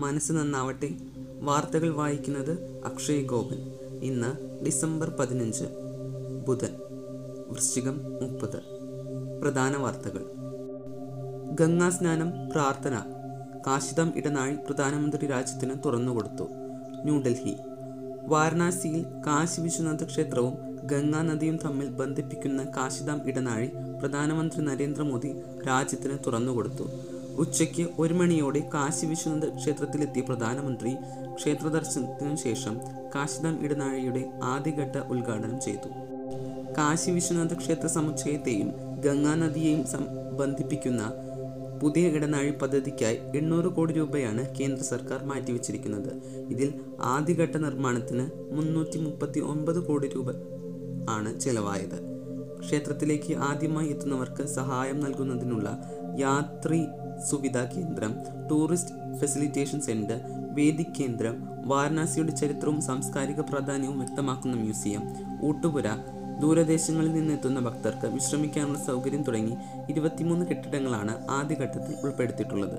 മനസ്സ് നന്നാവട്ടെ. വാർത്തകൾ വായിക്കുന്നത് അക്ഷയ് ഗോപൻ. ഇന്ന് ഡിസംബർ പതിനഞ്ച് ബുധൻ. വൃശ്ചികം മുപ്പത്. പ്രധാന വാർത്തകൾ. ഗംഗാ സ്നാനം പ്രാർത്ഥന. കാശിതം ഇടനാഴി പ്രധാനമന്ത്രി രാജ്യത്തിന് തുറന്നുകൊടുത്തു ന്യൂഡൽഹി. വാരണാസിയിൽ കാശി വിശ്വനാഥ ക്ഷേത്രവും ഗംഗാ നദിയും തമ്മിൽ ബന്ധിപ്പിക്കുന്ന കാശിദാം ഇടനാഴി പ്രധാനമന്ത്രി നരേന്ദ്രമോദി രാജ്യത്തിന് തുറന്നുകൊടുത്തു ഉച്ചയ്ക്ക് ഒരു മണിയോടെ കാശി വിശ്വനാഥ ക്ഷേത്രത്തിലെത്തിയ പ്രധാനമന്ത്രി ക്ഷേത്ര ദർശനത്തിനു ശേഷം കാശിധാം ഇടനാഴിയുടെ ആദ്യഘട്ട ഉദ്ഘാടനം ചെയ്തു. കാശി വിശ്വനാഥ ക്ഷേത്ര സമുച്ചയത്തെയും ഗംഗാ നദിയെയും സം ബന്ധിപ്പിക്കുന്ന പുതിയ ഇടനാഴി പദ്ധതിക്കായി എണ്ണൂറ് കോടി രൂപയാണ് കേന്ദ്ര സർക്കാർ മാറ്റിവെച്ചിരിക്കുന്നത്. ഇതിൽ ആദ്യഘട്ട നിർമ്മാണത്തിന് മുന്നൂറ്റി മുപ്പത്തി ഒമ്പത് കോടി രൂപ ആണ് ചെലവായത്. ക്ഷേത്രത്തിലേക്ക് ആദ്യമായി എത്തുന്നവർക്ക് സഹായം നൽകുന്നതിനുള്ള യാത്രി സുവിധാ കേന്ദ്രം ടൂറിസ്റ്റ് ഫെസിലിറ്റേഷൻ സെന്റർ വേദിക് കേന്ദ്രം വാരണാസിയുടെ ചരിത്രവും സാംസ്കാരിക പ്രാധാന്യവും വ്യക്തമാക്കുന്ന മ്യൂസിയം ഊട്ടുപുര. ദൂരദേശങ്ങളിൽ നിന്നെത്തുന്ന ഭക്തർക്ക് വിശ്രമിക്കാനുള്ള സൗകര്യം തുടങ്ങി ഇരുപത്തിമൂന്ന് കെട്ടിടങ്ങളാണ് ആദ്യഘട്ടത്തിൽ ഉൾപ്പെടുത്തിയിട്ടുള്ളത്.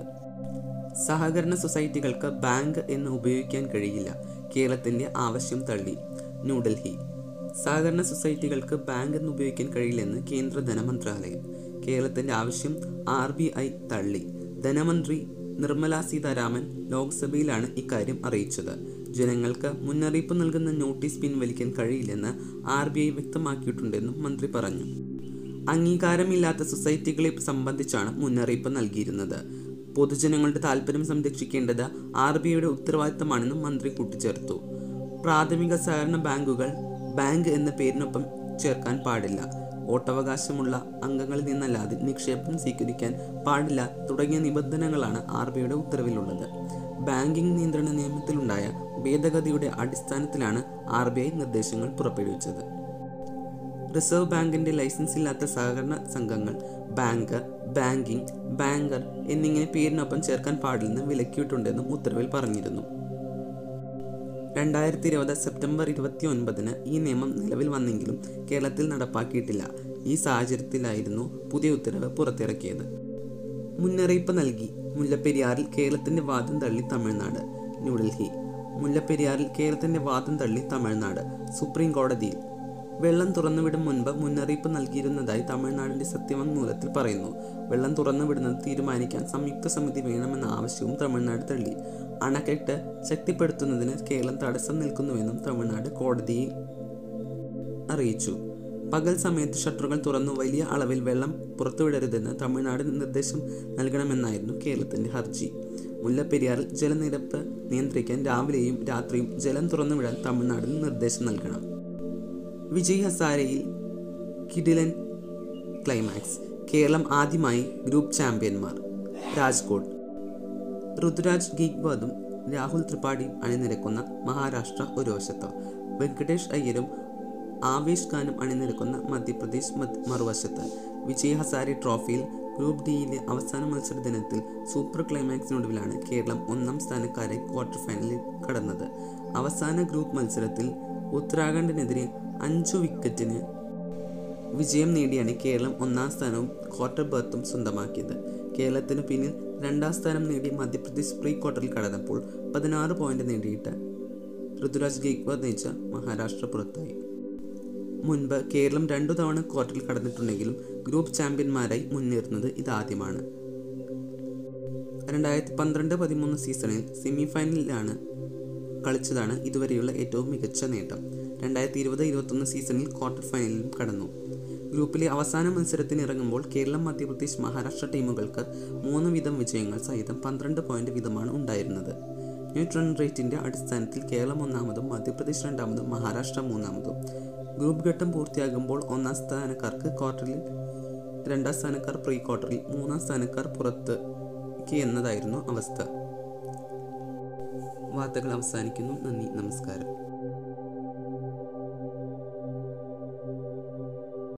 സഹകരണ സൊസൈറ്റികൾക്ക് ബാങ്ക് എന്ന് ഉപയോഗിക്കാൻ കഴിയില്ല. കേരളത്തിന്റെ ആവശ്യം തള്ളി. ന്യൂഡൽഹി. സഹകരണ സൊസൈറ്റികൾക്ക് ബാങ്ക് എന്ന് ഉപയോഗിക്കാൻ കഴിയില്ലെന്ന് കേന്ദ്ര ധനമന്ത്രാലയം. കേരളത്തിന്റെ ആവശ്യം ആർ ബി ഐ തള്ളി. ധനമന്ത്രി നിർമ്മല സീതാരാമൻ ലോക്സഭയിലാണ് ഇക്കാര്യം അറിയിച്ചത്. ജനങ്ങൾക്ക് മുന്നറിയിപ്പ് നൽകുന്ന നോട്ടീസ് പിൻവലിക്കാൻ കഴിയില്ലെന്ന് ആർ ബി ഐ വ്യക്തമാക്കിയിട്ടുണ്ടെന്നും മന്ത്രി പറഞ്ഞു. അംഗീകാരമില്ലാത്ത സൊസൈറ്റികളെ സംബന്ധിച്ചാണ് മുന്നറിയിപ്പ് നൽകിയിരുന്നത്. പൊതുജനങ്ങളുടെ താൽപ്പര്യം സംരക്ഷിക്കേണ്ടത് ആർ ബി ഐയുടെ ഉത്തരവാദിത്തമാണെന്നും മന്ത്രി കൂട്ടിച്ചേർത്തു. പ്രാഥമിക സഹകരണ ബാങ്കുകൾ ബാങ്ക് എന്ന പേരിനൊപ്പം ചേർക്കാൻ പാടില്ല. വോട്ടവകാശമുള്ള അംഗങ്ങളിൽ നിന്നല്ലാതെ നിക്ഷേപം സ്വീകരിക്കാൻ പാടില്ല തുടങ്ങിയ നിബന്ധനകളാണ് ആർ ബി ഐയുടെ ഉത്തരവിലുള്ളത്. ബാങ്കിംഗ് നിയന്ത്രണ നിയമത്തിലുണ്ടായ ഭേദഗതിയുടെ അടിസ്ഥാനത്തിലാണ് ആർ ബി ഐ നിർദ്ദേശങ്ങൾ പുറപ്പെടുവിച്ചത്. റിസർവ് ബാങ്കിന്റെ ലൈസൻസ് ഇല്ലാത്ത സഹകരണ സംഘങ്ങൾ ബാങ്ക് ബാങ്കിംഗ് ബാങ്കർ എന്നിങ്ങനെ പേരിനൊപ്പം ചേർക്കാൻ പാടില്ലെന്ന് വിലക്കിയിട്ടുണ്ടെന്നും ഉത്തരവിൽ പറഞ്ഞിരുന്നു. രണ്ടായിരത്തി ഇരുപത് സെപ്റ്റംബർ ഇരുപത്തി ഒൻപതിന് ഈ നിയമം നിലവിൽ വന്നെങ്കിലും കേരളത്തിൽ നടപ്പാക്കിയിട്ടില്ല. ഈ സാഹചര്യത്തിലായിരുന്നു പുതിയ ഉത്തരവ് പുറത്തിറക്കിയത്. മുന്നറിയിപ്പ് നൽകി. മുല്ലപ്പെരിയാറിൽ കേരളത്തിന്റെ വാദം തള്ളി തമിഴ്നാട്. ന്യൂഡൽഹി. മുല്ലപ്പെരിയാറിൽ കേരളത്തിന്റെ വാദം തള്ളി തമിഴ്നാട്. സുപ്രീം കോടതിയിൽ വെള്ളം തുറന്നുവിടും മുൻപ് മുന്നറിയിപ്പ് നൽകിയിരുന്നതായി തമിഴ്നാടിന്റെ സത്യവാങ്മൂലത്തിൽ പറയുന്നു. വെള്ളം തുറന്നുവിടുന്നത് തീരുമാനിക്കാൻ സംയുക്ത സമിതി വേണമെന്ന ആവശ്യവും തമിഴ്നാട് തള്ളി. അണക്കെട്ട് ശക്തിപ്പെടുത്തുന്നതിന് കേരളം തടസ്സം നിൽക്കുന്നുവെന്നും തമിഴ്നാട് കോടതിയെ അറിയിച്ചു. പകൽ സമയത്ത് ഷട്ടറുകൾ തുറന്നു വലിയ അളവിൽ വെള്ളം പുറത്തുവിടരുതെന്ന് തമിഴ്നാട് നിർദ്ദേശം നൽകണമെന്നായിരുന്നു കേരളത്തിന്റെ ഹർജി. മുല്ലപ്പെരിയാറിൽ ജലനിരപ്പ് നിയന്ത്രിക്കാൻ രാവിലെയും രാത്രിയും ജലം തുറന്നുവിടാൻ തമിഴ്നാടിന് നിർദ്ദേശം നൽകണം. വിജയ് ഹസാരയിൽ കിഡിലൻ ക്ലൈമാക്സ്. കേരളം ആദ്യമായി ഗ്രൂപ്പ് ചാമ്പ്യന്മാർ. രാജ്കോട്ട്. ഋതുരാജ് ഗീഗ്വാദും രാഹുൽ ത്രിപാഠിയും അണിനിരക്കുന്ന മഹാരാഷ്ട്ര ഒരു വശത്ത്. വെങ്കടേഷ് അയ്യരും ആവേശ് ഖാനും അണിനിരക്കുന്ന മധ്യപ്രദേശ് മറുവശത്ത്. വിജയ് ഹസാരെ ട്രോഫിയിൽ ഗ്രൂപ്പ് ഡിയിലെ അവസാന മത്സര ദിനത്തിൽ സൂപ്പർ ക്ലൈമാക്സിനൊടുവിലാണ് കേരളം ഒന്നാം സ്ഥാനക്കാരെ ക്വാർട്ടർ ഫൈനലിൽ കടന്നത്. അവസാന ഗ്രൂപ്പ് മത്സരത്തിൽ ഉത്തരാഖണ്ഡിനെതിരെ അഞ്ചു വിക്കറ്റിന് വിജയം നേടിയാണ് കേരളം ഒന്നാം സ്ഥാനവും ക്വാർട്ടർ ബർത്തും സ്വന്തമാക്കിയത്. കേരളത്തിന് പിന്നിൽ രണ്ടാം സ്ഥാനം നേടി മധ്യപ്രദേശ് പ്രീ ക്വാർട്ടറിൽ കടന്നപ്പോൾ പതിനാറ് പോയിന്റ് നേടിയിട്ട് ഋതുരാജ് ഗേക്വാദ് നയിച്ച മഹാരാഷ്ട്ര പുറത്തായി. മുൻപ് കേരളം രണ്ടു തവണ ക്വാർട്ടറിൽ കടന്നിട്ടുണ്ടെങ്കിലും ഗ്രൂപ്പ് ചാമ്പ്യന്മാരായി മുന്നേറുന്നത് ഇതാദ്യമാണ്. രണ്ടായിരത്തി പന്ത്രണ്ട് പതിമൂന്ന് സീസണിൽ സെമിഫൈനലിലാണ് കളിച്ചതാണ് ഇതുവരെയുള്ള ഏറ്റവും മികച്ച നേട്ടം. രണ്ടായിരത്തി ഇരുപത് ഇരുപത്തൊന്ന് സീസണിൽ ക്വാർട്ടർ ഫൈനലിലും കടന്നു. ഗ്രൂപ്പിലെ അവസാന മത്സരത്തിന് ഇറങ്ങുമ്പോൾ കേരളം മധ്യപ്രദേശ് മഹാരാഷ്ട്ര ടീമുകൾക്ക് മൂന്ന് വീതം വിജയങ്ങൾ സഹിതം പന്ത്രണ്ട് പോയിന്റ് വീതമാണ് ഉണ്ടായിരുന്നത്. ന്യൂട്രൺ റേറ്റിന്റെ അടിസ്ഥാനത്തിൽ കേരളം ഒന്നാമതും മധ്യപ്രദേശ് രണ്ടാമതും മഹാരാഷ്ട്ര മൂന്നാമതും. ഗ്രൂപ്പ് ഘട്ടം പൂർത്തിയാകുമ്പോൾ ഒന്നാം സ്ഥാനക്കാർക്ക് ക്വാർട്ടറിൽ രണ്ടാം സ്ഥാനക്കാർ പ്രീ ക്വാർട്ടറിൽ മൂന്നാം സ്ഥാനക്കാർ പുറത്ത് എന്നതായിരുന്നു അവസ്ഥ. വാർത്തകൾ അവസാനിക്കുന്നു. നന്ദി. നമസ്കാരം.